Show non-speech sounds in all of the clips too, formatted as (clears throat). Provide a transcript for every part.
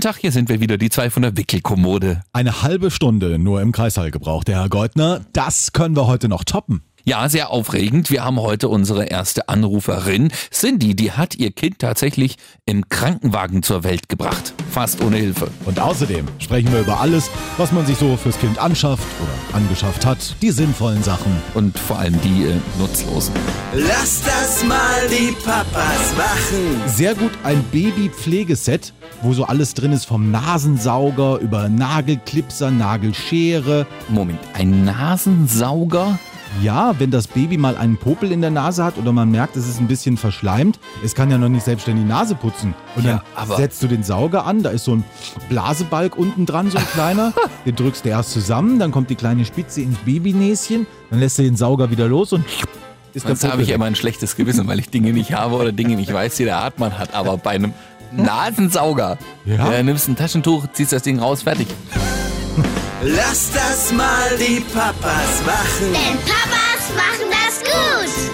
Guten Tag, hier sind wir wieder, die zwei von der Wickelkommode. Eine halbe Stunde nur im Kreishall gebraucht, der Herr Goldner. Das können wir heute noch toppen. Ja, sehr aufregend. Wir haben heute unsere erste Anruferin. Cindy, die hat ihr Kind tatsächlich im Krankenwagen zur Welt gebracht. Fast ohne Hilfe. Und außerdem sprechen wir über alles, was man sich so fürs Kind anschafft oder angeschafft hat. Die sinnvollen Sachen. Und vor allem die äh, nutzlosen. Lass das mal die Papas machen. Sehr gut ein Babypflegeset, wo so alles drin ist vom Nasensauger über Nagelklipser, Nagelschere. Moment, ein Nasensauger? Ja, wenn das Baby mal einen Popel in der Nase hat oder man merkt, es ist ein bisschen verschleimt, es kann ja noch nicht selbstständig die Nase putzen. Und Ja, dann setzt du den Sauger an, da ist so ein Blasebalg unten dran, so ein (laughs) kleiner. den drückst du erst zusammen, dann kommt die kleine Spitze ins Babynäschen, dann lässt du den Sauger wieder los und ist Sonst habe ich immer ein schlechtes Gewissen, weil ich Dinge nicht habe oder Dinge nicht weiß, die der Hartmann hat. Aber bei einem Nasensauger, Ja. äh, nimmst ein Taschentuch, ziehst das Ding raus, fertig. (laughs) Lass das mal die Papas machen. Denn Papas machen das gut.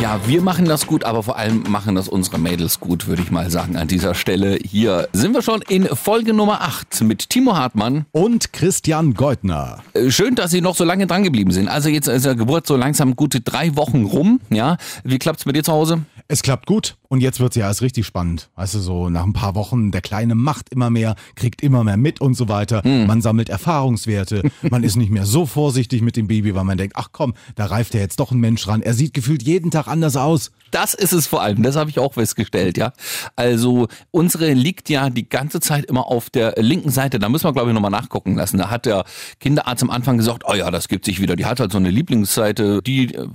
Ja, wir machen das gut, aber vor allem machen das unsere Mädels gut, würde ich mal sagen an dieser Stelle. Hier sind wir schon in Folge Nummer 8 mit Timo Hartmann. Und Christian Goldner. Äh, Schön, dass Sie noch so lange dran geblieben sind. Also jetzt ist der Geburt so langsam gute drei Wochen rum. Ja, wie klappt's bei dir zu Hause? Es klappt gut und jetzt wird's ja erst richtig spannend. Weißt du, so nach ein paar Wochen, der Kleine macht immer mehr, kriegt immer mehr mit und so weiter. Man sammelt Erfahrungswerte. (laughs) Man ist nicht mehr so vorsichtig mit dem Baby, weil man denkt, ach komm, da reift ja jetzt doch ein Mensch ran. Er sieht gefühlt jeden Tag anders aus. Das ist es vor allem, das habe ich auch festgestellt, ja. Also unsere liegt ja die ganze Zeit immer auf der linken Seite. Da müssen wir, glaube ich, nochmal nachgucken lassen. Da hat der Kinderarzt am Anfang gesagt, oh ja, das gibt sich wieder. Die hat halt so eine Lieblingsseite, die äh,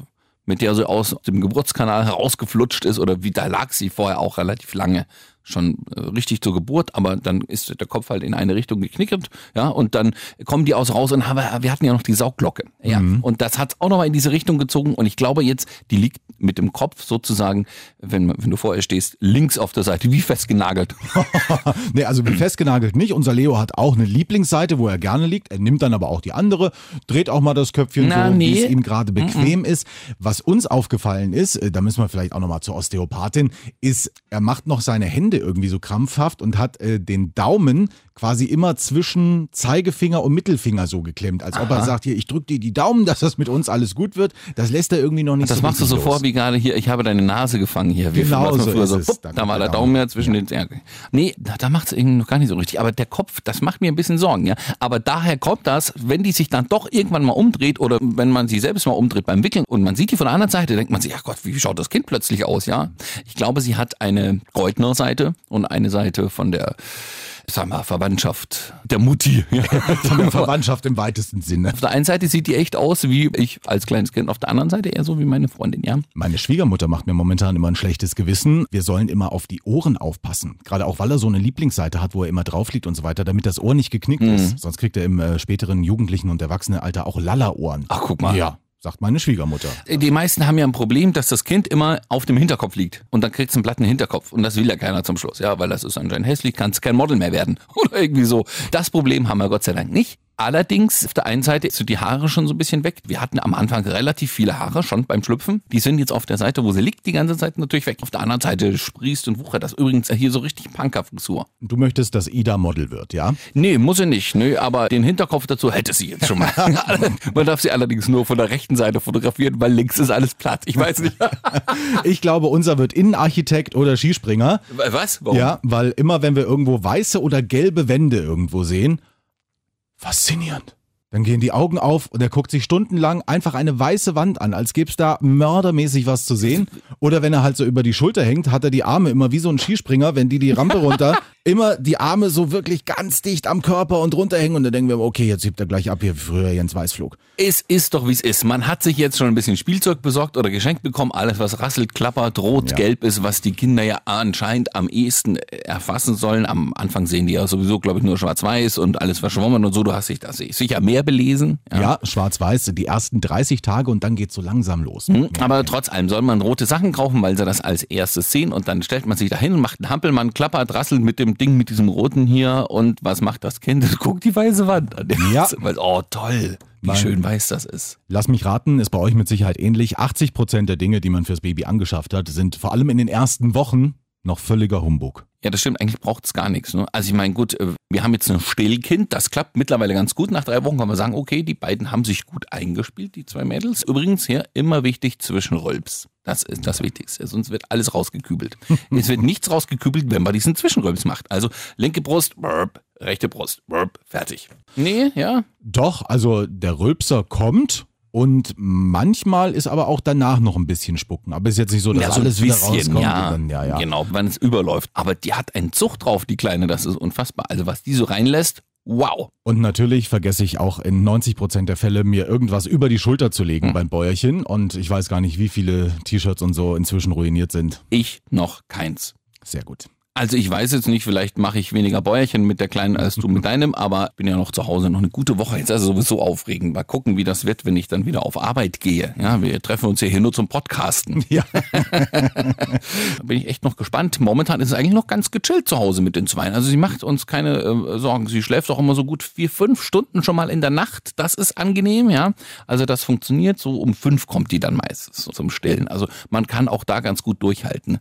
mit der sie aus dem Geburtskanal herausgeflutscht ist oder wie, da lag sie vorher auch relativ lange schon äh, richtig zur Geburt, aber dann ist der Kopf halt in eine Richtung geknickert, ja, und dann kommen die aus raus und haben, wir wir hatten ja noch die Saugglocke, ja, und das hat auch nochmal in diese Richtung gezogen und ich glaube jetzt, die liegt mit dem Kopf sozusagen, wenn, wenn du vor ihr stehst, links auf der Seite, wie festgenagelt. (laughs) nee, also wie festgenagelt nicht. Unser Leo hat auch eine Lieblingsseite, wo er gerne liegt. Er nimmt dann aber auch die andere, dreht auch mal das Köpfchen Na, so, wie nee. es ihm gerade bequem ist. Was uns aufgefallen ist, äh, da müssen wir vielleicht auch nochmal zur Osteopathin, ist, er macht noch seine Hände irgendwie so krampfhaft und hat äh, den Daumen quasi immer zwischen Zeigefinger und Mittelfinger so geklemmt, als ob er sagt, hier, ich drück dir die Daumen, (laughs) dass das mit uns alles gut wird. Das lässt er irgendwie noch nicht Das so machst du so richtig vor, los. wie gerade hier, ich habe deine Nase gefangen hier. Wie Genau so früher es. Pupp, Da war der Daumen ja zwischen den ja. Nee, da, da macht es irgendwie noch gar nicht so richtig. Aber der Kopf, das macht mir ein bisschen Sorgen, ja. Aber daher kommt das, wenn die sich dann doch irgendwann mal umdreht oder wenn man sie selbst mal umdreht beim Wickeln und man sieht die von der anderen Seite, denkt man sich, ach Gott, wie schaut das Kind plötzlich aus, ja. Ich glaube, sie hat eine Goldner-Seite und eine Seite von der, sag mal, Verwandtschaft der Mutti. (laughs) Verwandtschaft im weitesten Sinne. Auf der einen Seite sieht die echt aus wie ich als kleines Kind, auf der anderen Seite eher so wie meine Freundin, ja. Meine Schwiegermutter macht mir momentan immer ein schlechtes Gewissen. Wir sollen immer auf die Ohren aufpassen. Gerade auch, weil er so eine Lieblingsseite hat, wo er immer drauf liegt und so weiter, damit das Ohr nicht geknickt Mhm. ist. Sonst kriegt er im äh, späteren Jugendlichen und Erwachsenenalter auch Lalla-Ohren. Ach, guck mal. Ja, sagt meine Schwiegermutter. Die meisten haben ja ein Problem, dass das Kind immer auf dem Hinterkopf liegt. Und dann kriegt es einen platten Hinterkopf. Und das will ja keiner zum Schluss. Ja, weil das ist anscheinend hässlich, kann es kein Model mehr werden. (laughs) Oder irgendwie so. Das Problem haben wir Gott sei Dank nicht. Allerdings, auf der einen Seite sind die Haare schon so ein bisschen weg. Wir hatten am Anfang relativ viele Haare schon beim Schlüpfen. Die sind jetzt auf der Seite, wo sie liegt, die ganze Zeit natürlich weg. Auf der anderen Seite sprießt und wuchert das übrigens hier so richtig Punkerfrisur. Du möchtest, dass Ida Model wird, ja? Nee, muss sie nicht. Nö, aber den Hinterkopf dazu hätte sie jetzt schon mal. (laughs) Man darf sie allerdings nur von der rechten Seite fotografieren, weil links ist alles platt. Ich weiß nicht. (laughs) Ich glaube, unser wird Innenarchitekt oder Skispringer. Was? Warum? Ja, weil immer, wenn wir irgendwo weiße oder gelbe Wände irgendwo sehen, faszinierend. Dann gehen die Augen auf und er guckt sich stundenlang einfach eine weiße Wand an, als gäbe es da mördermäßig was zu sehen. Oder wenn er halt so über die Schulter hängt, hat er die Arme immer wie so ein Skispringer, wenn die die Rampe runter, immer die Arme so wirklich ganz dicht am Körper und runterhängen. Und dann denken wir, okay, jetzt hebt er gleich ab hier wie früher Jens Weißflug. Es ist doch, wie es ist. Man hat sich jetzt schon ein bisschen Spielzeug besorgt oder geschenkt bekommen. Alles, was rasselt, klappert, rot, Ja. gelb ist, was die Kinder ja anscheinend am ehesten erfassen sollen. Am Anfang sehen die ja sowieso, glaube ich, nur schwarz-weiß und alles verschwommen und so. Du hast dich da sicher mehr belesen. Ja, schwarz-weiß, die ersten 30 Tage und dann geht's so langsam los. Mhm. Aber trotz allem soll man rote Sachen kaufen, weil sie das als erstes sehen und dann stellt man sich da hin und macht einen Hampelmann, klappert, rasselt mit dem Ding, mit diesem roten hier und was macht das Kind? (laughs) Guckt die weiße Wand an. Ja. (laughs) Oh toll, wie schön weiß das ist. Lass mich raten, ist bei euch mit Sicherheit ähnlich. 80 Prozent der Dinge, die man fürs Baby angeschafft hat, sind vor allem in den ersten Wochen noch völliger Humbug. Ja, das stimmt. Eigentlich braucht es gar nichts. Ne? Also ich meine, gut, äh, wir haben jetzt ein Stillkind. Das klappt mittlerweile ganz gut. Nach drei Wochen kann man sagen, okay, die beiden haben sich gut eingespielt, die zwei Mädels. Übrigens hier immer wichtig zwischen Rülps. Das ist das Wichtigste. Sonst wird alles rausgekübelt. (laughs) es wird nichts rausgekübelt, wenn man diesen Zwischenrülps macht. Also linke Brust, burp, rechte Brust, burp, fertig. Nee, ja. Doch, also der Rülpser kommt und manchmal ist aber auch danach noch ein bisschen Spucken. Aber ist jetzt nicht so, dass Ja, so ein alles wieder bisschen, rauskommt. ja, dann, ja, ja. Genau, wenn es überläuft. Aber die hat einen Zug drauf, die Kleine, das ist unfassbar. Also was die so reinlässt, wow. Und natürlich vergesse ich auch in 90 Prozent der Fälle, mir irgendwas über die Schulter zu Hm. legen beim Bäuerchen. Und ich weiß gar nicht, wie viele T-Shirts und so inzwischen ruiniert sind. Ich noch keins. Sehr gut. Also ich weiß jetzt nicht, vielleicht mache ich weniger Bäuerchen mit der Kleinen als du mit deinem, aber bin ja noch zu Hause noch eine gute Woche. Jetzt also sowieso aufregend. Mal gucken, wie das wird, wenn ich dann wieder auf Arbeit gehe. Ja, wir treffen uns ja hier nur zum Podcasten. (laughs) Ja. Da bin ich echt noch gespannt. Momentan ist es eigentlich noch ganz gechillt zu Hause mit den Zweien. Also sie macht uns keine äh, Sorgen. Sie schläft auch immer so gut vier, fünf Stunden schon mal in der Nacht. Das ist angenehm, ja. Also das funktioniert. So um fünf kommt die dann meistens so zum Stillen. Also man kann auch da ganz gut durchhalten.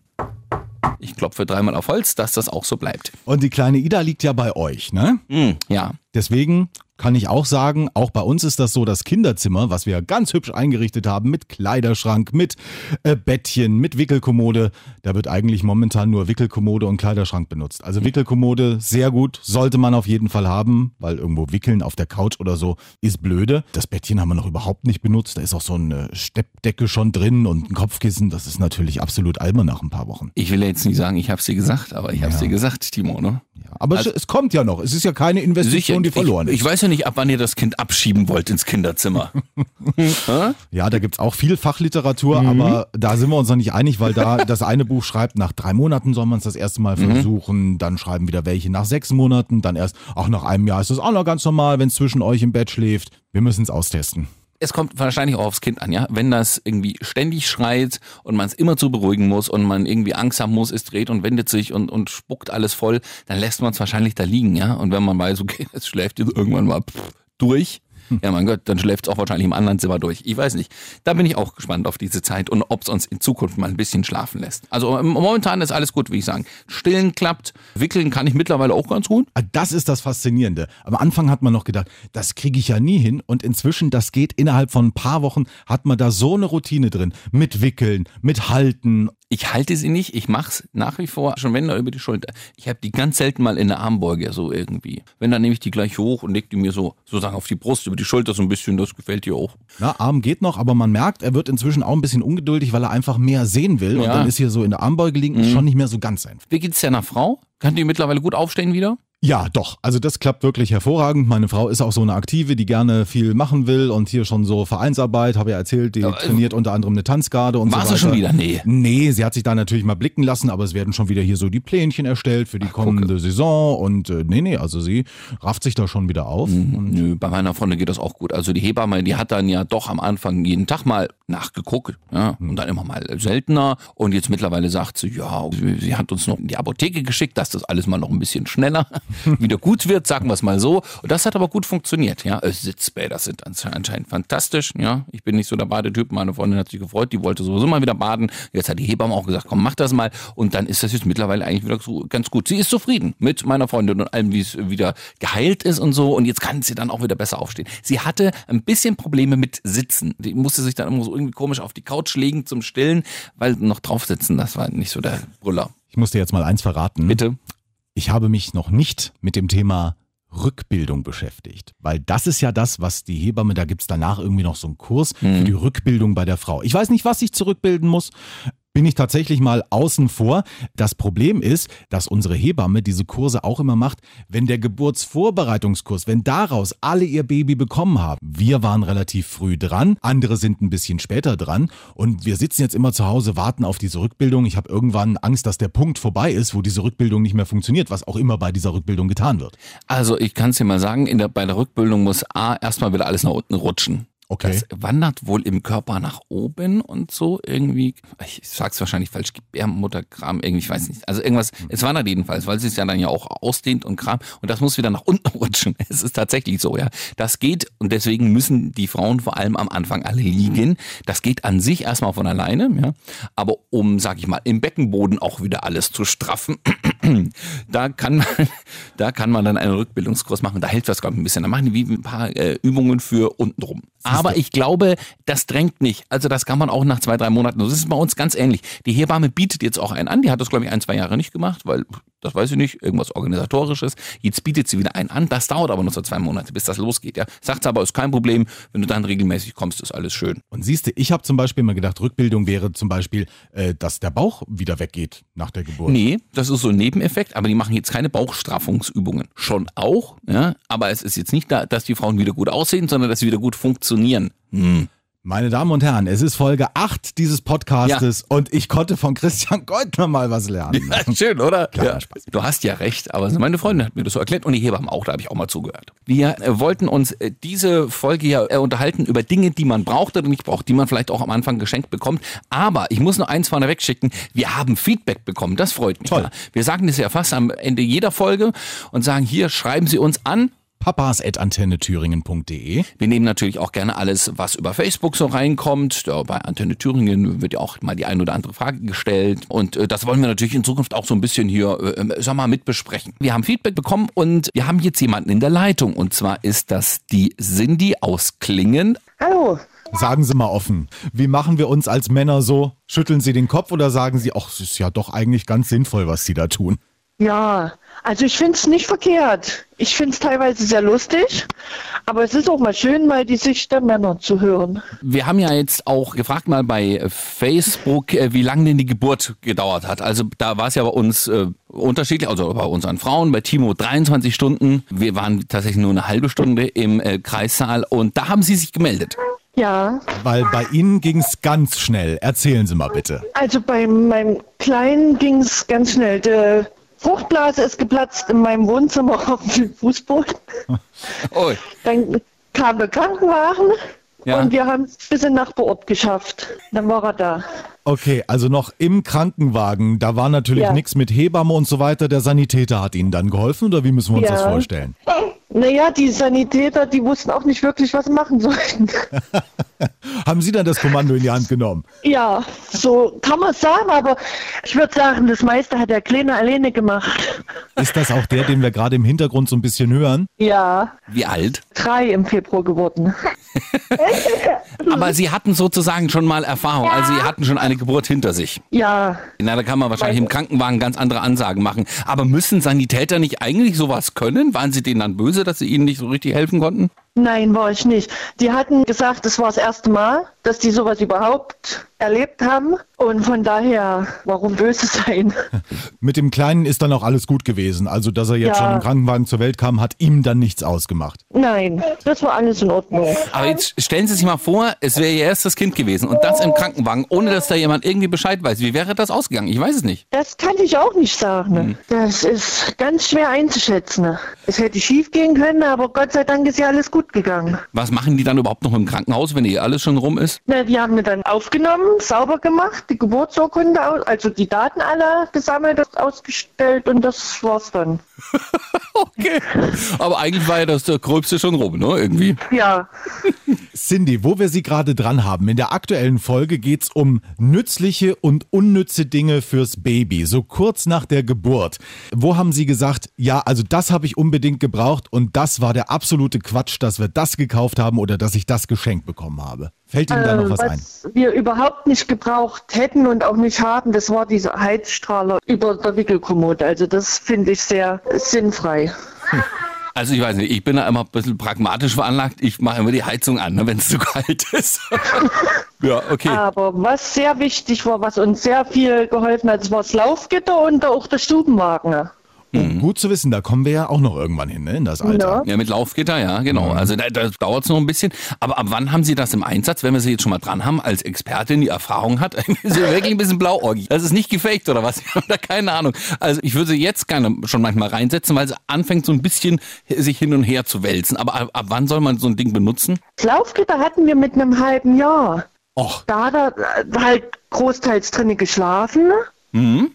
Ich klopfe dreimal auf Holz, dass das auch so bleibt. Und die kleine Ida liegt ja bei euch, ne? Hm, ja. Deswegen kann ich auch sagen, auch bei uns ist das so, das Kinderzimmer, was wir ganz hübsch eingerichtet haben, mit Kleiderschrank, mit äh, Bettchen, mit Wickelkommode, da wird eigentlich momentan nur Wickelkommode und Kleiderschrank benutzt. Also Wickelkommode sehr gut, sollte man auf jeden Fall haben, weil irgendwo wickeln auf der Couch oder so ist blöde. Das Bettchen haben wir noch überhaupt nicht benutzt, da ist auch so eine Steppdecke schon drin und ein Kopfkissen, das ist natürlich absolut albern nach ein paar Wochen. Ich will jetzt nicht sagen, ich habe dir gesagt, aber ich habe Ja. dir gesagt, Timo, ne? Ja, aber es, es kommt ja noch, es ist ja keine Investition, die verloren ich, ist. ich weiß ja nicht, ab wann ihr das Kind abschieben wollt ins Kinderzimmer. (laughs) Ja, da gibt's auch viel Fachliteratur, Mhm. aber da sind wir uns noch nicht einig, weil da das eine Buch schreibt, nach drei Monaten soll man es das erste Mal Mhm. versuchen, dann schreiben wieder welche nach sechs Monaten, dann erst, auch nach einem Jahr ist das auch noch ganz normal, wenn es zwischen euch im Bett schläft. Wir müssen es austesten. Es kommt wahrscheinlich auch aufs Kind an, ja. Wenn das irgendwie ständig schreit und man es immer zu beruhigen muss und man irgendwie Angst haben muss, es dreht und wendet sich und, und spuckt alles voll, dann lässt man es wahrscheinlich da liegen, ja. Und wenn man weiß, okay, (laughs) es schläft jetzt irgendwann mal pff, durch, ja mein Gott, dann schläft es auch wahrscheinlich im anderen Zimmer durch. Ich weiß nicht. Da bin ich auch gespannt auf diese Zeit und ob es uns in Zukunft mal ein bisschen schlafen lässt. Also ähm, momentan ist alles gut, wie ich sagen. Stillen klappt, wickeln kann ich mittlerweile auch ganz gut. Ah, Das ist das Faszinierende. Am Anfang hat man noch gedacht, das kriege ich ja nie hin. Und inzwischen, das geht innerhalb von ein paar Wochen, hat man da so eine Routine drin. Mit Wickeln, mit Halten. Ich halte sie nicht, ich mach's nach wie vor schon wenn da über die Schulter. Ich habe die ganz selten mal in der Armbeuge so irgendwie. Wenn dann nehme ich die gleich hoch und leg die mir so sozusagen auf die Brust über die Schulter so ein bisschen, das gefällt dir auch. Na, Arm geht noch, aber man merkt, er wird inzwischen auch ein bisschen ungeduldig, weil er einfach mehr sehen will. Und Ja. dann ist hier so in der Armbeuge liegen, ist schon nicht mehr so ganz einfach. Wie geht's deiner Frau? Kann die mittlerweile gut aufstehen wieder? Ja, doch. Also das klappt wirklich hervorragend. Meine Frau ist auch so eine Aktive, die gerne viel machen will und hier schon so Vereinsarbeit, habe ja erzählt, die trainiert unter anderem eine Tanzgarde und War so sie weiter. schon wieder? Nee. Nee, sie hat sich da natürlich mal blicken lassen, aber es werden schon wieder hier so die Plänchen erstellt für die kommende Saison und äh, nee, nee, also sie rafft sich da schon wieder auf. Und Nö, bei meiner Freundin geht das auch gut. Also die Hebamme, die hat dann ja doch am Anfang jeden Tag mal nachgeguckt, ja, und dann immer mal seltener. Und jetzt mittlerweile sagt sie, ja, sie sie hat uns noch in die Apotheke geschickt, dass das alles mal noch ein bisschen schneller (laughs) wieder gut wird, sagen wir es mal so. Und das hat aber gut funktioniert, ja. Äh, Sitzbäder sind ansche- anscheinend fantastisch, ja. Ich bin nicht so der Badetyp, meine Freundin hat sich gefreut, die wollte sowieso mal wieder baden. Jetzt hat die Hebamme auch gesagt, komm, mach das mal. Und dann ist das jetzt mittlerweile eigentlich wieder so ganz gut. Sie ist zufrieden mit meiner Freundin und allem, wie es wieder geheilt ist und so. Und jetzt kann sie dann auch wieder besser aufstehen. Sie hatte ein bisschen Probleme mit Sitzen. Die musste sich dann immer so irgendwie komisch auf die Couch legen zum Stillen, weil noch drauf sitzen, das war nicht so der Brüller. ich muss dir jetzt mal eins verraten. Bitte? Ich habe mich noch nicht mit dem Thema Rückbildung beschäftigt, weil das ist ja das, was die Hebamme, da gibt's danach irgendwie noch so einen Kurs für die Rückbildung bei der Frau. Ich weiß nicht, was ich zurückbilden muss. Bin ich tatsächlich mal außen vor. Das Problem ist, dass unsere Hebamme diese Kurse auch immer macht, wenn der Geburtsvorbereitungskurs, wenn daraus alle ihr Baby bekommen haben. Wir waren relativ früh dran, andere sind ein bisschen später dran und wir sitzen jetzt immer zu Hause, warten auf diese Rückbildung. Ich habe irgendwann Angst, dass der Punkt vorbei ist, wo diese Rückbildung nicht mehr funktioniert, was auch immer bei dieser Rückbildung getan wird. Also ich kann es dir mal sagen, der, bei der Rückbildung muss A erstmal wieder alles nach unten rutschen. Okay. Das wandert wohl im Körper nach oben und so irgendwie. Ich sag's wahrscheinlich falsch, Gebärmutterkram, irgendwie, ich weiß nicht. Also irgendwas, es wandert jedenfalls, weil es sich ja dann ja auch ausdehnt und Kram und das muss wieder nach (laughs) unten rutschen. Es ist tatsächlich so, ja. Das geht und deswegen müssen die Frauen vor allem am Anfang alle liegen. Das geht an sich erstmal von alleine, ja. Aber um, sag ich mal, im Beckenboden auch wieder alles zu straffen, (clears throat) Da kann man, (laughs) da kann man dann einen Rückbildungskurs machen. Da hilft das, glaube ich, ein bisschen. Da machen die wie ein paar äh, Übungen für untenrum. Aber ich glaube, das drängt nicht. Also das kann man auch nach zwei, drei Monaten. Das ist bei uns ganz ähnlich. Die Hebamme bietet jetzt auch einen an. Die hat das, glaube ich, ein, zwei Jahre nicht gemacht, weil, das weiß ich nicht, irgendwas Organisatorisches. Jetzt bietet sie wieder einen an. Das dauert aber noch so zwei Monate, bis das losgeht. Ja. Sagt sie aber, ist kein Problem. Wenn du dann regelmäßig kommst, ist alles schön. Und siehst du, ich habe zum Beispiel immer gedacht, Rückbildung wäre zum Beispiel, äh, dass der Bauch wieder weggeht nach der Geburt. Nee, das ist so ein Nebeneffekt, aber die machen jetzt keine Bauchstraffungsübungen. Schon auch, ja, aber es ist jetzt nicht da, dass die Frauen wieder gut aussehen, sondern dass sie wieder gut funktionieren. Hm. Meine Damen und Herren, es ist Folge 8 dieses Podcastes und ich konnte von Christian Goldner mal was lernen. Ja, schön, oder? Ja. Spaß. Du hast ja recht, aber meine Freundin hat mir das so erklärt und die Hebammen auch, da habe ich auch mal zugehört. Wir äh, wollten uns äh, diese Folge ja äh, unterhalten über Dinge, die man braucht oder nicht braucht, die man vielleicht auch am Anfang geschenkt bekommt. Aber ich muss noch eins vorneweg schicken, wir haben Feedback bekommen, das freut mich. Toll. Ja. Wir sagen das ja fast am Ende jeder Folge und sagen, hier schreiben Sie uns an, papas.antennethüringen.de Wir nehmen natürlich auch gerne alles, was über Facebook so reinkommt. Da bei Antenne Thüringen wird ja auch mal die ein oder andere Frage gestellt. Und äh, das wollen wir natürlich in Zukunft auch so ein bisschen hier, äh, sag mal, mit besprechen. Wir haben Feedback bekommen und wir haben jetzt jemanden in der Leitung. Und zwar ist das die Cindy aus Klingen. Hallo. Sagen Sie mal offen, wie machen wir uns als Männer so? Schütteln Sie den Kopf oder sagen Sie, ach, es ist ja doch eigentlich ganz sinnvoll, was Sie da tun? Ja, also ich finde es nicht verkehrt. Ich finde es teilweise sehr lustig, aber es ist auch mal schön, mal die Sicht der Männer zu hören. Wir haben ja jetzt auch gefragt mal bei Facebook, äh, wie lange denn die Geburt gedauert hat. Also da war es ja bei uns äh, unterschiedlich, also bei unseren Frauen, bei Timo 23 Stunden. Wir waren tatsächlich nur eine halbe Stunde im äh, Kreissaal und da haben sie sich gemeldet. Ja, Weil bei Ihnen ging es ganz schnell. Erzählen Sie mal bitte. also bei meinem Kleinen ging es ganz schnell. Die Fruchtblase ist geplatzt in meinem Wohnzimmer auf dem Fußboden. (laughs) Oh, Dann kam der Krankenwagen Ja. und wir haben es bis in den Nachbarort geschafft. Dann war er da. Okay, also noch im Krankenwagen, da war natürlich Ja. nichts mit Hebamme und so weiter. Der Sanitäter hat Ihnen dann geholfen oder wie müssen wir uns Ja. das vorstellen? (laughs) Naja, die Sanitäter, die wussten auch nicht wirklich, was sie machen sollten. (laughs) Haben Sie dann das Kommando in die Hand genommen? Ja, so kann man sagen, aber ich würde sagen, das meiste hat der Kleine alleine gemacht. Ist das auch der, den wir gerade im Hintergrund so ein bisschen hören? Ja, wie alt? drei im Februar geworden. (laughs) Aber sie hatten sozusagen schon mal Erfahrung, also sie hatten schon eine Geburt hinter sich. Ja, Na, da kann man wahrscheinlich im Krankenwagen ganz andere Ansagen machen. Aber müssen Sanitäter nicht eigentlich sowas können? Waren sie denen dann böse, dass sie ihnen nicht so richtig helfen konnten? nein, war ich nicht. Die hatten gesagt, das war das erste Mal, dass die sowas überhaupt erlebt haben. Und von daher, warum böse (laughs) sein? Mit dem Kleinen ist dann auch alles gut gewesen. Also, dass er jetzt Ja. schon im Krankenwagen zur Welt kam, hat ihm dann nichts ausgemacht. Nein, das war alles in Ordnung. Aber jetzt stellen Sie sich mal vor, es wäre Ihr erstes Kind gewesen und das im Krankenwagen, ohne dass da jemand irgendwie Bescheid weiß. Wie wäre das ausgegangen? Ich weiß es nicht. Das kann ich auch nicht sagen. Das ist ganz schwer einzuschätzen. Es hätte schief gehen können, aber Gott sei Dank ist ja alles gut gegangen. Was machen die dann überhaupt noch im Krankenhaus, wenn eh alles schon rum ist? Na, die haben mir dann aufgenommen, sauber gemacht, die Geburtsurkunde, aus, also die Daten alle gesammelt, und ausgestellt und das war's dann. (laughs) Okay. Aber eigentlich war ja das der Gröbste schon rum, ne? Irgendwie. Ja, Cindy, wo wir Sie gerade dran haben, in der aktuellen Folge geht's um nützliche und unnütze Dinge fürs Baby, so kurz nach der Geburt. Wo haben Sie gesagt, ja, also das habe ich unbedingt gebraucht und das war der absolute Quatsch, dass wir das gekauft haben oder dass ich das geschenkt bekommen habe? Fällt Ihnen da noch äh, was, ein? was wir überhaupt nicht gebraucht hätten und auch nicht haben, das war dieser Heizstrahler über der Wickelkommode. Also das finde ich sehr sinnfrei. (laughs) Also ich weiß nicht, ich bin da immer ein bisschen pragmatisch veranlagt. Ich mache immer die Heizung an, ne, wenn es zu kalt ist. (laughs) ja, okay. Aber was sehr wichtig war, was uns sehr viel geholfen hat, das war das Laufgitter und auch der Stubenwagen. Oh, gut zu wissen, da kommen wir ja auch noch irgendwann hin, ne, in das Alter. Ja. Ja, mit Laufgitter, ja, genau. Also da, da dauert es noch ein bisschen. Aber ab wann haben Sie das im Einsatz, wenn wir Sie jetzt schon mal dran haben, als Expertin, die Erfahrung hat? (laughs) Sie sind wirklich ein bisschen blauäugig. Das ist nicht gefaked oder was? (laughs) Ich habe da keine Ahnung. Also ich würde sie jetzt gerne schon manchmal reinsetzen, weil sie anfängt so ein bisschen sich hin und her zu wälzen. Aber ab, ab wann soll man so ein Ding benutzen? Das Laufgitter hatten wir mit einem halben Jahr. Och, Da hat er äh, halt großteils drinnen geschlafen.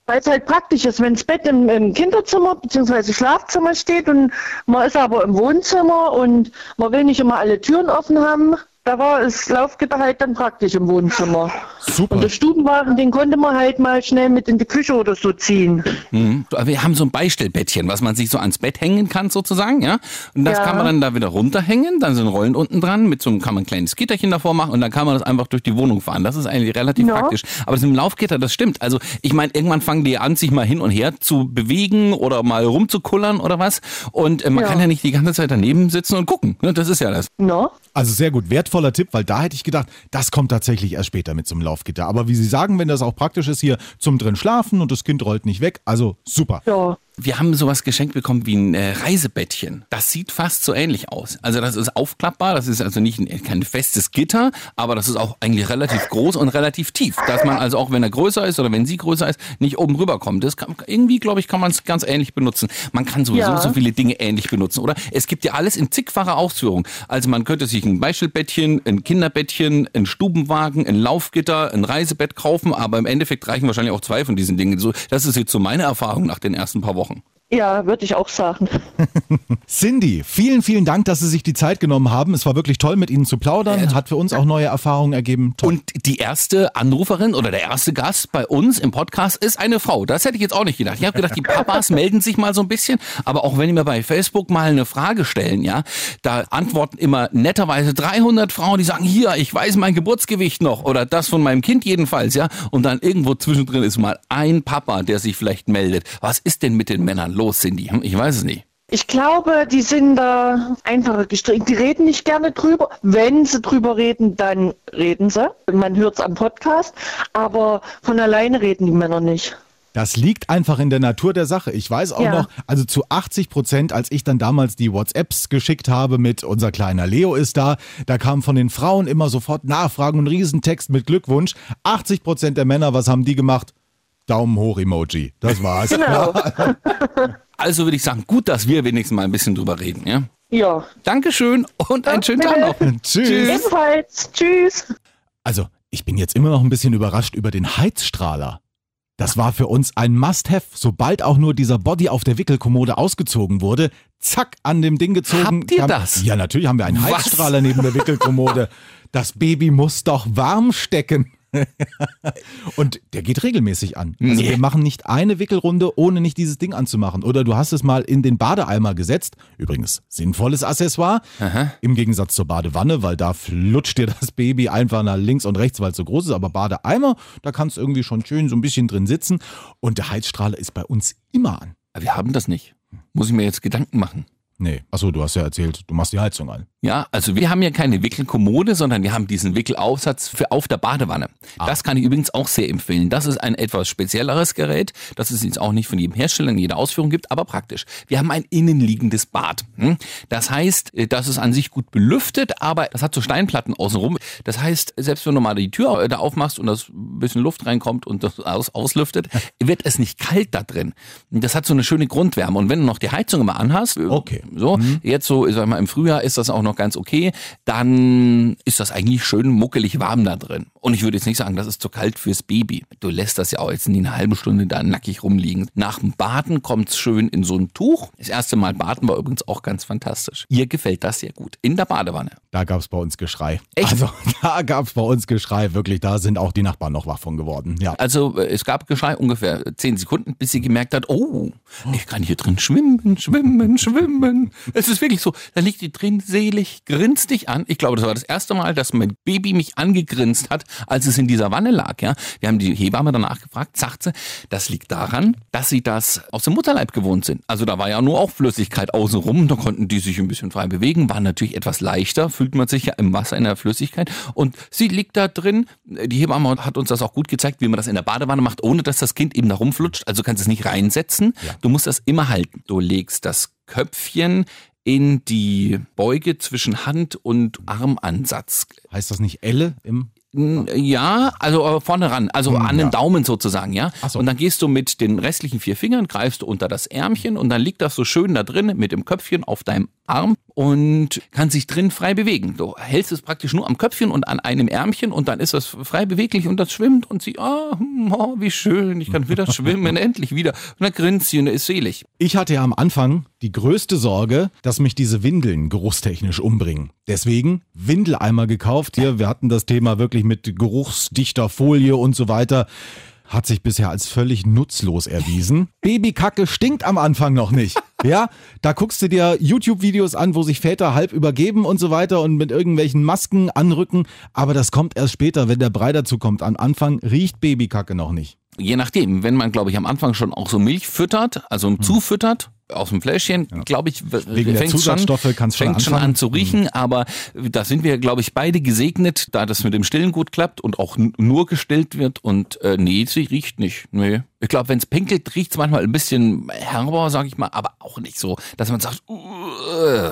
Weil es halt praktisch ist, wenn das Bett im, im Kinderzimmer bzw. Schlafzimmer steht und man ist aber im Wohnzimmer und man will nicht immer alle Türen offen haben, da war das Laufgitter halt dann praktisch im Wohnzimmer. Super. Und der Stubenwagen, den konnte man halt mal schnell mit in die Küche oder so ziehen. Mhm. Wir haben so ein Beistellbettchen, was man sich so ans Bett hängen kann sozusagen, ja. Und das Ja. kann man dann da wieder runterhängen, dann sind Rollen unten dran, mit so einem kann man ein kleines Gitterchen davor machen und dann kann man das einfach durch die Wohnung fahren. Das ist eigentlich relativ Ja. praktisch. Aber das mit dem Laufgitter, das stimmt. Also ich meine, irgendwann fangen die an, sich mal hin und her zu bewegen oder mal rumzukullern oder was. Und äh, man Ja. kann ja nicht die ganze Zeit daneben sitzen und gucken. Ne? Das ist ja das. Na? Also sehr gut, wertvoller Tipp, weil da hätte ich gedacht, das kommt tatsächlich erst später mit so einem Laufgitter. Aber wie Sie sagen, wenn das auch praktisch ist hier zum drin schlafen und das Kind rollt nicht weg, also super. Ja. Wir haben sowas geschenkt bekommen wie ein äh, Reisebettchen. Das sieht fast so ähnlich aus. Also das ist aufklappbar, das ist also nicht ein, kein festes Gitter, aber das ist auch eigentlich relativ groß und relativ tief, dass man also auch wenn er größer ist oder wenn sie größer ist, nicht oben rüber kommt. Das kann, irgendwie glaube ich kann man es ganz ähnlich benutzen. Man kann sowieso Ja. so viele Dinge ähnlich benutzen, oder? Es gibt ja alles in zigfacher Ausführung. Also man könnte sich ein Beistellbettchen, ein Kinderbettchen, ein Stubenwagen, ein Laufgitter, ein Reisebett kaufen, aber im Endeffekt reichen wahrscheinlich auch zwei von diesen Dingen. So, das ist jetzt so meine Erfahrung nach den ersten paar Wochen. Wochen. Ja, würde ich auch sagen. (laughs) Cindy, vielen, vielen Dank, dass Sie sich die Zeit genommen haben. Es war wirklich toll, mit Ihnen zu plaudern. Hat für uns auch neue Erfahrungen ergeben. Toll. Und die erste Anruferin oder der erste Gast bei uns im Podcast ist eine Frau. Das hätte ich jetzt auch nicht gedacht. Ich habe gedacht, die Papas (laughs) melden sich mal so ein bisschen. Aber auch wenn die mir bei Facebook mal eine Frage stellen, ja, da antworten immer netterweise 300 Frauen, die sagen, hier, ich weiß mein Geburtsgewicht noch oder das von meinem Kind jedenfalls, ja. Und dann irgendwo zwischendrin ist mal ein Papa, der sich vielleicht meldet. Was ist denn mit den Männern los, Cindy? Hm, Ich weiß es nicht. Ich glaube, die sind da einfacher gestrickt. Die reden nicht gerne drüber. Wenn sie drüber reden, dann reden sie. Man hört es am Podcast. Aber von alleine reden die Männer nicht. Das liegt einfach in der Natur der Sache. Ich weiß auch Ja. noch, also zu 80 Prozent, als ich dann damals die WhatsApps geschickt habe mit unser kleiner Leo ist da, da kamen von den Frauen immer sofort Nachfragen und Riesentext mit Glückwunsch. 80 Prozent der Männer, was haben die gemacht? Daumen hoch Emoji. Das war's. Genau. (laughs) Also würde ich sagen, gut, dass wir wenigstens mal ein bisschen drüber reden, ja. Ja. Dankeschön und einen schönen Tag noch. (laughs) Tschüss. Ebenfalls. Tschüss. Also, ich bin jetzt immer noch ein bisschen überrascht über den Heizstrahler. Das war für uns ein Must-Have, sobald auch nur dieser Body auf der Wickelkommode ausgezogen wurde. Zack, an dem Ding gezogen. Habt ihr kam- das? Ja, natürlich haben wir einen Was? Heizstrahler neben der Wickelkommode. Das Baby muss doch warm stecken. (laughs) Und der geht regelmäßig an. Also Nee. wir machen nicht eine Wickelrunde, ohne nicht dieses Ding anzumachen. Oder du hast es mal in den Badeeimer gesetzt. Übrigens, sinnvolles Accessoire. Im Gegensatz zur Badewanne, weil da flutscht dir das Baby einfach nach links und rechts, weil es so groß ist. Aber Badeeimer, da kannst du irgendwie schon schön so ein bisschen drin sitzen. Und der Heizstrahler ist bei uns immer an. Wir haben das nicht. Muss ich mir jetzt Gedanken machen. Nee, achso, du hast ja erzählt, du machst die Heizung an. Ja, also wir haben ja keine Wickelkommode, sondern wir haben diesen Wickelaufsatz für auf der Badewanne. Das kann ich übrigens auch sehr empfehlen. Das ist ein etwas spezielleres Gerät, das es jetzt auch nicht von jedem Hersteller in jeder Ausführung gibt, aber praktisch. Wir haben ein innenliegendes Bad. hm? Das heißt, äh, das ist an sich gut belüftet, aber das hat so Steinplatten außenrum. Das heißt, selbst wenn du mal die Tür äh, da aufmachst und das ein bisschen Luft reinkommt und das aus, auslüftet, (laughs) wird es nicht kalt da drin. Das hat so eine schöne Grundwärme. Und wenn du noch die Heizung immer anhast, äh, Okay. So, jetzt so, ich sag mal, im Frühjahr ist das auch noch ganz okay, dann ist das eigentlich schön muckelig warm da drin. Und ich würde jetzt nicht sagen, das ist zu kalt fürs Baby. Du lässt das ja auch jetzt nie eine halbe Stunde da nackig rumliegen. Nach dem Baden kommt's schön in so ein Tuch. Das erste Mal baden war übrigens auch ganz fantastisch. Ihr gefällt das sehr gut. In der Badewanne. Da gab's bei uns Geschrei. Echt? Also, (laughs) da gab's bei uns Geschrei, wirklich. Da sind auch die Nachbarn noch wach von geworden. Ja. Also äh, es gab Geschrei ungefähr zehn Sekunden, bis sie gemerkt hat, oh, ich kann hier drin schwimmen, schwimmen, schwimmen. Es ist wirklich so, da liegt die drin selig, grinst dich an. Ich glaube, das war das erste Mal, dass mein Baby mich angegrinst hat, als es in dieser Wanne lag. Ja, Wir haben die Hebamme danach gefragt, sagt sie, das liegt daran, dass sie das aus dem Mutterleib gewohnt sind. Also da war ja nur auch Flüssigkeit außenrum, da konnten die sich ein bisschen frei bewegen, war natürlich etwas leichter, fühlt man sich ja im Wasser in der Flüssigkeit. Und sie liegt da drin. Die Hebamme hat uns das auch gut gezeigt, wie man das in der Badewanne macht, ohne dass das Kind eben da rumflutscht. Also kannst du es nicht reinsetzen. Du musst das immer halten. Du legst das Köpfchen in die Beuge zwischen Hand- und Armansatz. Heißt das nicht Elle im Ja, also vorne ran, also an den. Daumen sozusagen, ja. So. Und dann gehst du mit den restlichen vier Fingern, greifst du unter das Ärmchen und dann liegt das so schön da drin mit dem Köpfchen auf deinem Arm und kann sich drin frei bewegen. Du hältst es praktisch nur am Köpfchen und an einem Ärmchen und dann ist das frei beweglich und das schwimmt und sie, oh, oh wie schön, ich kann wieder schwimmen, (laughs) endlich wieder. Und dann grinst sie und ist selig. Ich hatte ja am Anfang die größte Sorge, dass mich diese Windeln geruchstechnisch umbringen. Deswegen Windeleimer gekauft. Hier, wir hatten das Thema wirklich mit geruchsdichter Folie und so weiter. Hat sich bisher als völlig nutzlos erwiesen. Babykacke stinkt am Anfang noch nicht. Ja, da guckst du dir YouTube-Videos an, wo sich Väter halb übergeben und so weiter und mit irgendwelchen Masken anrücken. Aber das kommt erst später, wenn der Brei dazu kommt. Am Anfang riecht Babykacke noch nicht. Je nachdem, wenn man, glaube ich, am Anfang schon auch so Milch füttert, also zufüttert, aus dem Fläschchen, glaube ich, Wegen fängt schon, Zusatzstoffe kann's schon fängt schon an zu riechen, aber da sind wir, glaube ich, beide gesegnet, da das mit dem Stillen gut klappt und auch nur gestillt wird und äh, nee, sie riecht nicht. Nee. Ich glaube, wenn es pinkelt, riecht es manchmal ein bisschen herber, sage ich mal, aber auch nicht so, dass man sagt, uh,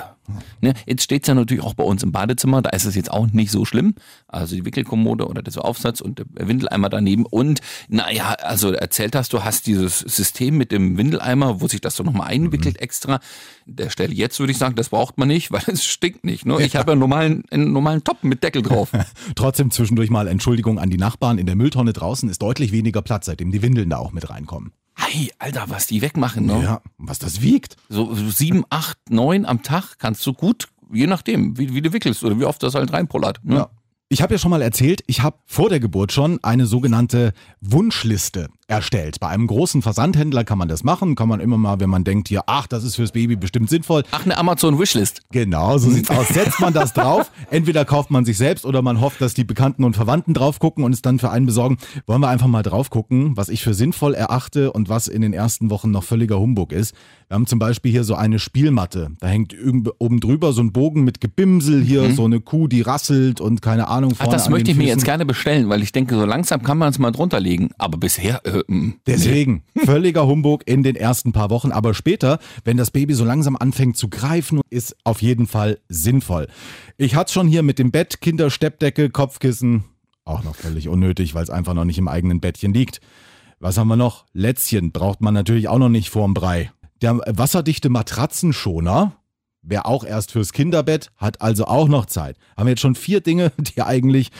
ne? jetzt steht es ja natürlich auch bei uns im Badezimmer, da ist es jetzt auch nicht so schlimm. Also die Wickelkommode oder der Aufsatz und der Windeleimer daneben und naja, also erzählt hast, du hast dieses System mit dem Windeleimer, wo sich das so nochmal einwickelt extra. Der Stelle jetzt würde ich sagen, das braucht man nicht, (laughs) weil es stinkt nicht. Ne? Ich habe ja einen normalen, einen normalen Top mit Deckel drauf. (laughs) Trotzdem zwischendurch mal Entschuldigung an die Nachbarn. In der Mülltonne draußen ist deutlich weniger Platz, seitdem die Windeln da auch mit reinkommen. Hey, Alter, was die wegmachen, ne? Ja, was das wiegt. So, so sieben, acht, neun am Tag kannst du gut, je nachdem, wie, wie du wickelst oder wie oft das halt reinpullert. Ne? Ja. Ich habe ja schon mal erzählt, ich habe vor der Geburt schon eine sogenannte Wunschliste erstellt. Bei einem großen Versandhändler kann man das machen, kann man immer mal, wenn man denkt hier, ach, das ist fürs Baby bestimmt sinnvoll. Ach, eine Amazon-Wishlist. Genau, so sieht's aus. Setzt man das drauf, (laughs) entweder kauft man sich selbst oder man hofft, dass die Bekannten und Verwandten drauf gucken und es dann für einen besorgen. Wollen wir einfach mal drauf gucken, was ich für sinnvoll erachte und was in den ersten Wochen noch völliger Humbug ist. Wir haben zum Beispiel hier so eine Spielmatte. Da hängt oben drüber so ein Bogen mit Gebimsel hier, so eine Kuh, die rasselt und keine Ahnung. Ach, Vorne das an möchte ich mir jetzt gerne bestellen, weil ich denke, so langsam kann man es mal drunter legen. Aber bisher, äh, Deswegen, völliger Humbug in den ersten paar Wochen. Aber später, wenn das Baby so langsam anfängt zu greifen, ist auf jeden Fall sinnvoll. Ich hatte schon hier mit dem Bett, Kindersteppdecke, Kopfkissen. Auch noch völlig unnötig, weil es einfach noch nicht im eigenen Bettchen liegt. Was haben wir noch? Lätzchen braucht man natürlich auch noch nicht vorm Brei. Der wasserdichte Matratzenschoner, wäre auch erst fürs Kinderbett, hat also auch noch Zeit. Haben wir jetzt schon vier Dinge, (laughs) die eigentlich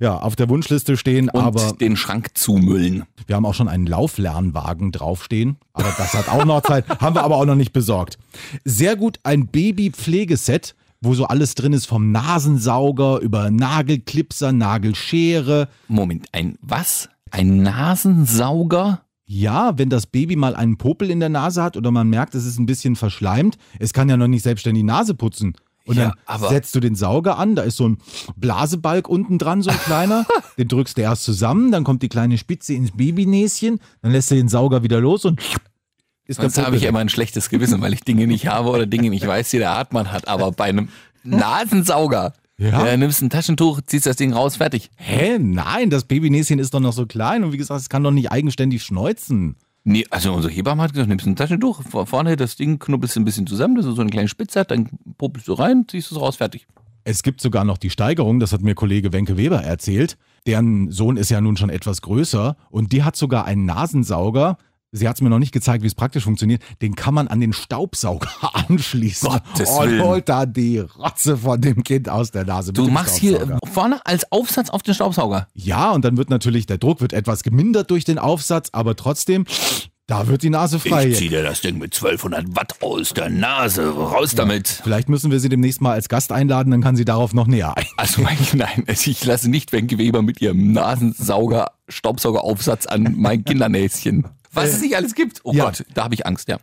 ja, auf der Wunschliste stehen, und aber den Schrank zumüllen. wir haben auch schon einen Lauflernwagen draufstehen, aber das hat auch noch Zeit, haben wir aber auch noch nicht besorgt. Sehr gut ein Babypflegeset, wo so alles drin ist, vom Nasensauger über Nagelklipser, Nagelschere. Moment, ein was? Ein Nasensauger? Ja, wenn das Baby mal einen Popel in der Nase hat oder man merkt, es ist ein bisschen verschleimt, es kann ja noch nicht selbstständig die Nase putzen. Und Ja, dann setzt du den Sauger an, da ist so ein Blasebalg unten dran, so ein kleiner. (laughs) den drückst du erst zusammen, dann kommt die kleine Spitze ins Babynäschen, dann lässt du den Sauger wieder los und ist Sonst habe ich immer ein schlechtes Gewissen, weil ich Dinge nicht habe oder Dinge nicht weiß, die der Hartmann hat. Aber bei einem (laughs) Nasensauger, Ja. ja. nimmst ein Taschentuch, ziehst das Ding raus, fertig. Hä? Nein, das Babynäschen ist doch noch so klein und wie gesagt, es kann doch nicht eigenständig schneuzen. Nee, also unsere Hebamme hat gesagt, nimmst ein Taschentuch, vor- vorne das Ding knubbelst du ein bisschen zusammen, dass es so eine kleine Spitze hat, dann popelst du rein, ziehst es raus, fertig. Es gibt sogar noch die Steigerung, das hat mir Kollege Wenke Weber erzählt. Deren Sohn ist ja nun schon etwas größer und die hat sogar einen Nasensauger. Sie hat es mir noch nicht gezeigt, wie es praktisch funktioniert. Den kann man an den Staubsauger (laughs) anschließen Gottes und Willen. holt da die Rotze von dem Kind aus der Nase. Du machst hier vorne als Aufsatz auf den Staubsauger. Ja, und dann wird natürlich der Druck wird etwas gemindert durch den Aufsatz, aber trotzdem, da wird die Nase frei. Ich zieh dir das Ding mit 1200 Watt aus der Nase, raus damit. Vielleicht müssen wir sie demnächst mal als Gast einladen, dann kann sie darauf noch näher ein. Also mein, nein, ich lasse nicht Wenke Weber mit ihrem Nasensauger, Staubsaugeraufsatz an mein (laughs) Kindernäschen. Was es nicht alles gibt. Oh ja. Gott, da habe ich Angst, ja.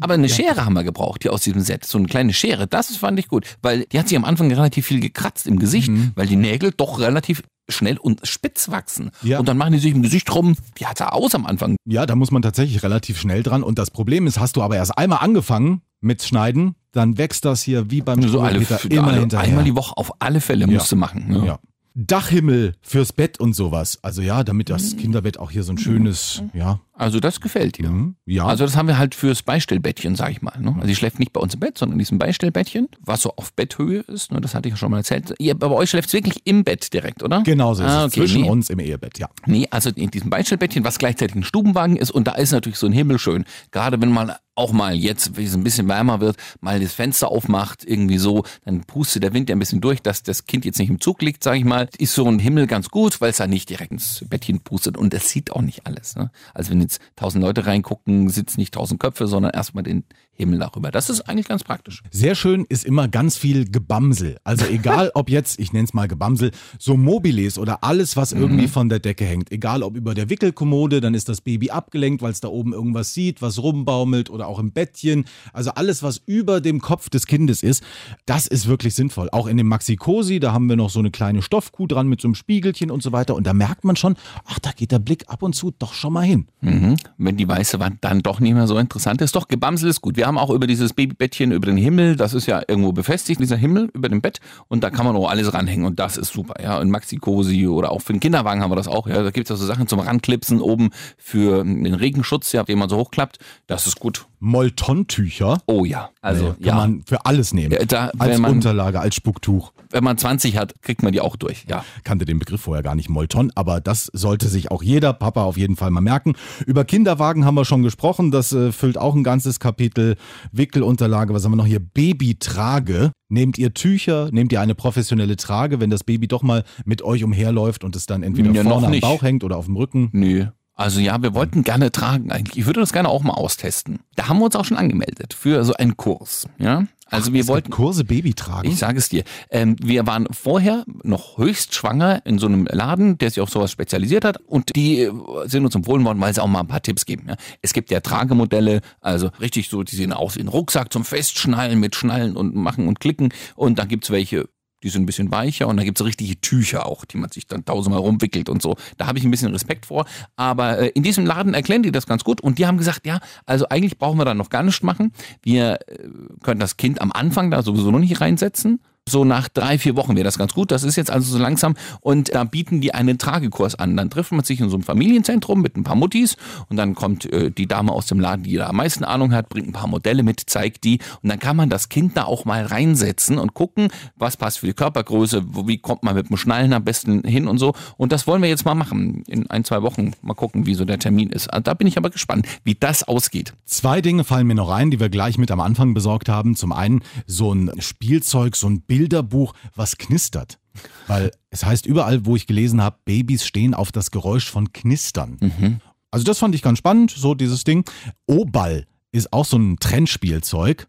Aber eine Schere haben wir gebraucht hier aus diesem Set. So eine kleine Schere, das fand ich gut. Weil die hat sich am Anfang relativ viel gekratzt im Gesicht, weil die Nägel doch relativ schnell und spitz wachsen. Ja. Und dann machen die sich im Gesicht rum. Die hat er aus am Anfang. Ja, da muss man tatsächlich relativ schnell dran. Und das Problem ist, hast du aber erst einmal angefangen mit Schneiden, dann wächst das hier wie beim So alle, Struwelpeter immer alle hinterher. einmal die Woche auf alle Fälle musst du machen. ne? Ja. ja. Dachhimmel fürs Bett und sowas. Also ja, damit das Kinderbett auch hier so ein schönes, ja, Also das gefällt ihr. Mhm. Ja. Also das haben wir halt fürs Beistellbettchen, sag ich mal. Ne? Also sie schläft nicht bei uns im Bett, sondern in diesem Beistellbettchen, was so auf Betthöhe ist. Ne? Das hatte ich ja schon mal erzählt. Ihr, bei euch schläft es wirklich im Bett direkt, oder? genau so ist Ah, es. okay, Zwischen nee. uns im Ehebett, ja. Nee, also in diesem Beistellbettchen, was gleichzeitig ein Stubenwagen ist und da ist natürlich so ein Himmel schön. Gerade wenn man auch mal jetzt, wenn es ein bisschen wärmer wird, mal das Fenster aufmacht, irgendwie so, dann pustet der Wind ja ein bisschen durch, dass das Kind jetzt nicht im Zug liegt, sage ich mal, ist so ein Himmel ganz gut, weil es ja nicht direkt ins Bettchen pustet und es sieht auch nicht alles. Ne? Also wenn jetzt tausend Leute reingucken, sitzen nicht tausend Köpfe, sondern erstmal den Himmel darüber. Das ist eigentlich ganz praktisch. Sehr schön ist immer ganz viel Gebamsel. Also egal (laughs) ob jetzt, ich nenne es mal Gebamsel, so Mobiles oder alles, was irgendwie von der Decke hängt. Egal ob über der Wickelkommode, dann ist das Baby abgelenkt, weil es da oben irgendwas sieht, was rumbaumelt oder auch im Bettchen. Also alles, was über dem Kopf des Kindes ist, das ist wirklich sinnvoll. Auch in dem Maxi-Cosi, da haben wir noch so eine kleine Stoffkuh dran mit so einem Spiegelchen und so weiter. Und da merkt man schon, ach, da geht der Blick ab und zu doch schon mal hin. Mhm. Wenn die weiße Wand dann doch nicht mehr so interessant ist. Doch, Gebamsel ist gut. Wir haben auch über dieses Babybettchen, über den Himmel, das ist ja irgendwo befestigt, dieser Himmel über dem Bett. Und da kann man auch alles ranhängen und das ist super. Ja, und Maxi-Cosi oder auch für den Kinderwagen haben wir das auch. Ja, da gibt es ja so Sachen zum Ranklipsen oben für den Regenschutz, ja, den man so hochklappt. Das ist gut. Moltontücher. Oh ja. Also, Nee, kann ja. man für alles nehmen. Ja, da, als man- Unterlage, als Spucktuch. Wenn man 20 hat, kriegt man die auch durch. Ja. kannte den Begriff vorher gar nicht, Molton, aber das sollte sich auch jeder Papa auf jeden Fall mal merken. Über Kinderwagen haben wir schon gesprochen, das äh, füllt auch ein ganzes Kapitel. Wickelunterlage, was haben wir noch hier? Babytrage. Nehmt ihr Tücher, nehmt ihr eine professionelle Trage, wenn das Baby doch mal mit euch umherläuft und es dann entweder Ja, vorne am. Bauch hängt oder auf dem Rücken. Nö. Also ja, wir wollten gerne tragen eigentlich. Ich würde das gerne auch mal austesten. Da haben wir uns auch schon angemeldet für so einen Kurs. Ja. Also wir Es gibt wollten. Kurse Babytragen. Ich sage es dir. Ähm, wir waren vorher noch höchst schwanger in so einem Laden, der sich auf sowas spezialisiert hat. Und die äh, sind uns empfohlen worden, weil sie auch mal ein paar Tipps geben. Ja. Es gibt ja Tragemodelle, also richtig so, die sehen aus wie ein Rucksack zum Festschnallen mit Schnallen und machen und klicken. Und dann gibt's welche, die sind ein bisschen weicher und da gibt's richtige Tücher auch, die man sich dann tausendmal rumwickelt und so. Da habe ich ein bisschen Respekt vor. Aber äh, in diesem Laden erklären die das ganz gut und die haben gesagt, ja, also eigentlich brauchen wir da noch gar nichts machen. Wir äh, können das Kind am Anfang da sowieso noch nicht reinsetzen. So nach drei, vier Wochen wäre das ganz gut. Das ist jetzt also so langsam. Und da bieten die einen Tragekurs an. Dann trifft man sich in so einem Familienzentrum mit ein paar Muttis und dann kommt äh, die Dame aus dem Laden, die da am meisten Ahnung hat, bringt ein paar Modelle mit, zeigt die und dann kann man das Kind da auch mal reinsetzen und gucken, was passt für die Körpergröße, wie kommt man mit dem Schnallen am besten hin und so. Und das wollen wir jetzt mal machen. In ein, zwei Wochen mal gucken, wie so der Termin ist. Da bin ich aber gespannt, wie das ausgeht. Zwei Dinge fallen mir noch ein, die wir gleich mit am Anfang besorgt haben. Zum einen so ein Spielzeug, so ein Bilderbuch, was knistert. Weil es heißt überall, wo ich gelesen habe, Babys stehen auf das Geräusch von Knistern. Also das fand ich ganz spannend, so dieses Ding. O-Ball ist auch so ein Trendspielzeug.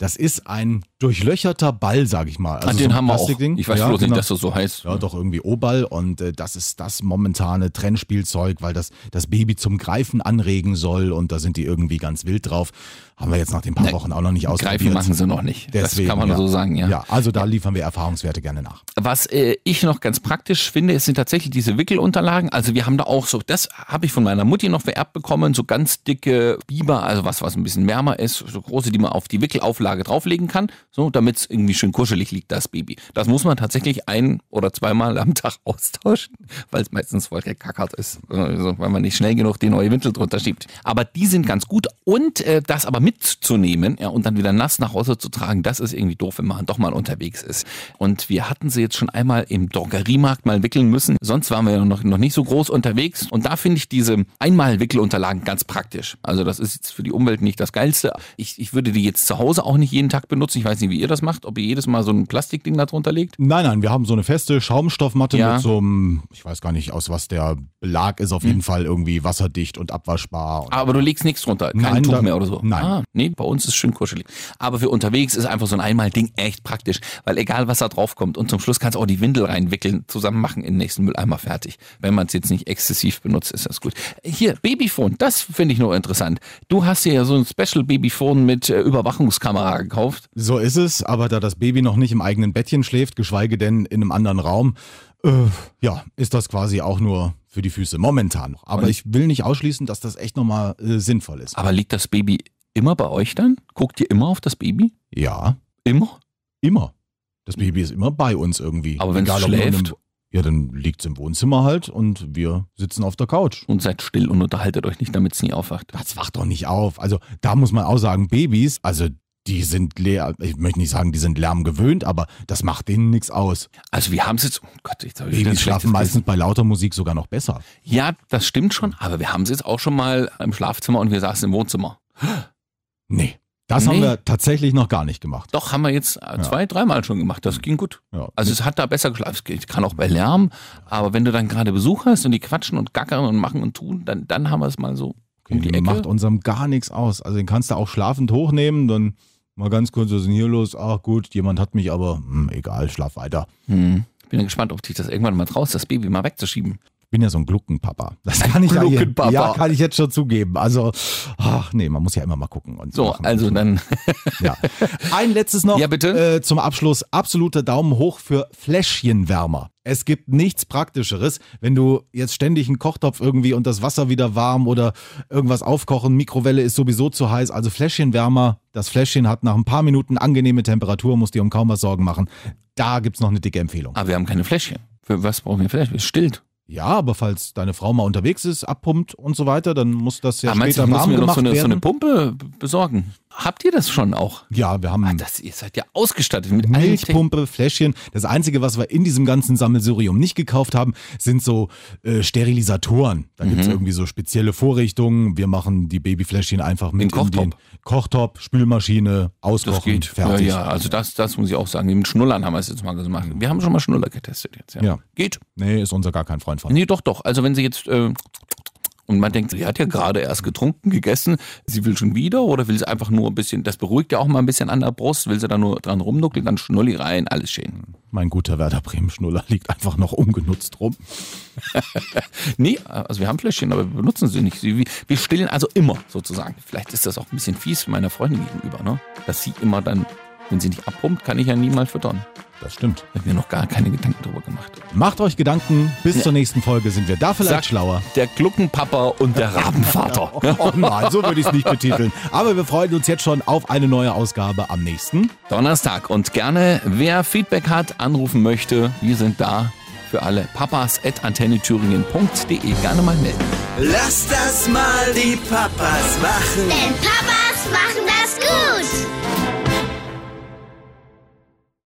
Das ist ein durchlöcherter Ball, sag ich mal. Also Ah, so den ein haben wir auch. Ich weiß Ja, bloß genau. nicht, dass das so heißt. Ja, doch irgendwie O-Ball und äh, das ist das momentane Trendspielzeug, weil das das Baby zum Greifen anregen soll und da sind die irgendwie ganz wild drauf. Haben wir jetzt nach den paar Nee, Wochen auch noch nicht ausprobiert. Greifen machen sie noch nicht. Deswegen, das kann man ja. so sagen, ja. Ja, also da liefern wir Erfahrungswerte gerne nach. Was äh, ich noch ganz praktisch finde, es sind tatsächlich diese Wickelunterlagen. Also wir haben da auch so, das habe ich von meiner Mutti noch vererbt bekommen, so ganz dicke Biber, also was, was ein bisschen wärmer ist, so große, die man auf die Wickelauflage drauflegen kann, so damit es irgendwie schön kuschelig liegt, das Baby. Das muss man tatsächlich ein oder zweimal am Tag (laughs) austauschen, weil es meistens voll gekackert ist, also, weil man nicht schnell genug die neue Windel drunter schiebt. Aber die sind ganz gut und äh, das aber mitzunehmen ja, und dann wieder nass nach Hause zu tragen, das ist irgendwie doof, wenn man doch mal unterwegs ist. Und wir hatten sie jetzt schon einmal im Drogeriemarkt mal wickeln müssen. Sonst waren wir ja noch, noch nicht so groß unterwegs. Und da finde ich diese Einmal-Wickelunterlagen ganz praktisch. Also das ist jetzt für die Umwelt nicht das Geilste. Ich, ich würde die jetzt zu Hause auch nicht jeden Tag benutzen. Ich weiß nicht, wie ihr das macht, ob ihr jedes Mal so ein Plastikding da drunter legt. Nein, nein, wir haben so eine feste Schaumstoffmatte Ja. mit so einem, ich weiß gar nicht, aus was der Belag ist, auf Hm. jeden Fall irgendwie wasserdicht und abwaschbar. Und Aber du legst nichts drunter, kein Nein, Tuch da- mehr oder so. nein. Ah, nee, bei uns ist schön kuschelig. Aber für unterwegs ist einfach so ein Einmal-Ding echt praktisch, weil egal was da drauf kommt und zum Schluss kannst du auch die Windel reinwickeln, zusammen machen in den nächsten Mülleimer fertig. Wenn man es jetzt nicht exzessiv benutzt, ist das gut. Hier, Babyphone, das finde ich nur interessant. Du hast dir ja so ein Special Babyphone mit äh, Überwachungskamera gekauft. So ist es, aber da das Baby noch nicht im eigenen Bettchen schläft, geschweige denn in einem anderen Raum, äh, ja, ist das quasi auch nur für die Füße momentan noch. Aber Und- ich will nicht ausschließen, dass das echt nochmal äh, sinnvoll ist. Aber liegt das Baby immer bei euch dann? Guckt ihr immer auf das Baby? Ja, Immer? immer. Das Baby ist immer bei uns irgendwie. Aber nur in schläft? Ja, dann liegt's im Wohnzimmer halt und wir sitzen auf der Couch. Und seid still und unterhaltet euch nicht, damit es nie aufwacht. Das wacht doch nicht auf. Also da muss man auch sagen, Babys, also die sind leer, ich möchte nicht sagen, die sind Lärm gewöhnt, aber das macht denen nichts aus. Also wir haben es jetzt, oh Gott, jetzt habe ich Babys schlafen meistens bei lauter Musik sogar noch besser. Ja, das stimmt schon, aber wir haben es jetzt auch schon mal im Schlafzimmer und wir saßen im Wohnzimmer. Nee, das Nee. haben wir tatsächlich noch gar nicht gemacht. Doch, haben wir jetzt äh, zwei, dreimal schon gemacht. Das ging gut. Ja. Also es hat da besser geschlafen. Es geht- kann auch bei Lärm, aber wenn du dann gerade Besuch hast und die quatschen und gackern und machen und tun, dann, dann haben wir es mal so um die Ecke. macht unserem gar nichts aus. Also den kannst du auch schlafend hochnehmen, dann mal ganz kurz, was ist denn hier los? Ach gut, jemand hat mich, aber hm, egal, schlaf weiter. Hm. Ich bin ja gespannt, ob dich das irgendwann mal traust, das Baby mal wegzuschieben. Ich bin ja so ein Gluckenpapa. Das kann ich Gluckenpapa. ja, kann ich jetzt schon zugeben. Also, ach nee, man muss ja immer mal gucken. Und So, machen. also dann, (laughs) Ja. Ein letztes noch Ja, bitte. Äh, zum Abschluss. Absoluter Daumen hoch für Fläschchenwärmer. Es gibt nichts Praktischeres, wenn du jetzt ständig einen Kochtopf irgendwie und das Wasser wieder warm oder irgendwas aufkochen, Mikrowelle ist sowieso zu heiß. Also Fläschchenwärmer, das Fläschchen hat nach ein paar Minuten angenehme Temperatur, muss dir um kaum was Sorgen machen. Da gibt's noch eine dicke Empfehlung. aber wir haben keine Fläschchen. Für was brauchen wir Fläschchen? Es stillt. Ja, aber falls deine Frau mal unterwegs ist, abpumpt und so weiter, dann muss das ja aber meinst du, später müssen warm wir noch gemacht so eine, so werden. eine Pumpe besorgen? Habt ihr das schon auch? ja, wir haben Ah, das, ihr seid ja ausgestattet mit Milchpumpe, Fläschchen. Das Einzige, was wir in diesem ganzen Sammelsurium nicht gekauft haben, sind so äh, Sterilisatoren. Da Mhm. irgendwie so spezielle Vorrichtungen. Wir machen die Babyfläschchen einfach mit Den Kochtopf. in den Kochtopf, Spülmaschine, auskochen, fertig. Ja, ja, also das, das muss ich auch sagen. Mit Schnullern haben wir es jetzt mal gemacht. Wir haben schon mal Schnuller getestet jetzt. Ja. Ja. Geht. Nee, ist unser gar kein Freund von. Nee, doch, doch. Also wenn sie jetzt äh, und man denkt, sie hat ja gerade erst getrunken, gegessen, sie will schon wieder oder will sie einfach nur ein bisschen, das beruhigt ja auch mal ein bisschen an der Brust, will sie da nur dran rumnuckeln, dann Schnulli rein, alles schön. Mein guter Werder Bremen Schnuller liegt einfach noch ungenutzt rum. (laughs) Nee, also wir haben Fläschchen, aber wir benutzen sie nicht. Wir stillen also immer sozusagen. Vielleicht ist das auch ein bisschen fies meiner Freundin gegenüber, ne? Dass sie immer dann, wenn sie nicht abpumpt, kann ich ja nie mal füttern. Das stimmt. Ich habe mir noch gar keine Gedanken darüber gemacht. Macht euch Gedanken. Bis zur nächsten Folge sind wir da vielleicht Sagt schlauer. Der Gluckenpapa und der (laughs) Rabenvater. (laughs) Oh nein, so würde ich es nicht betiteln. Aber wir freuen uns jetzt schon auf eine neue Ausgabe am nächsten. Donnerstag. Und gerne, wer Feedback hat, anrufen möchte, wir sind da für alle. Papas at antennethüringen.de. Gerne mal melden. Lass das mal die Papas machen. Denn Papas machen das gut.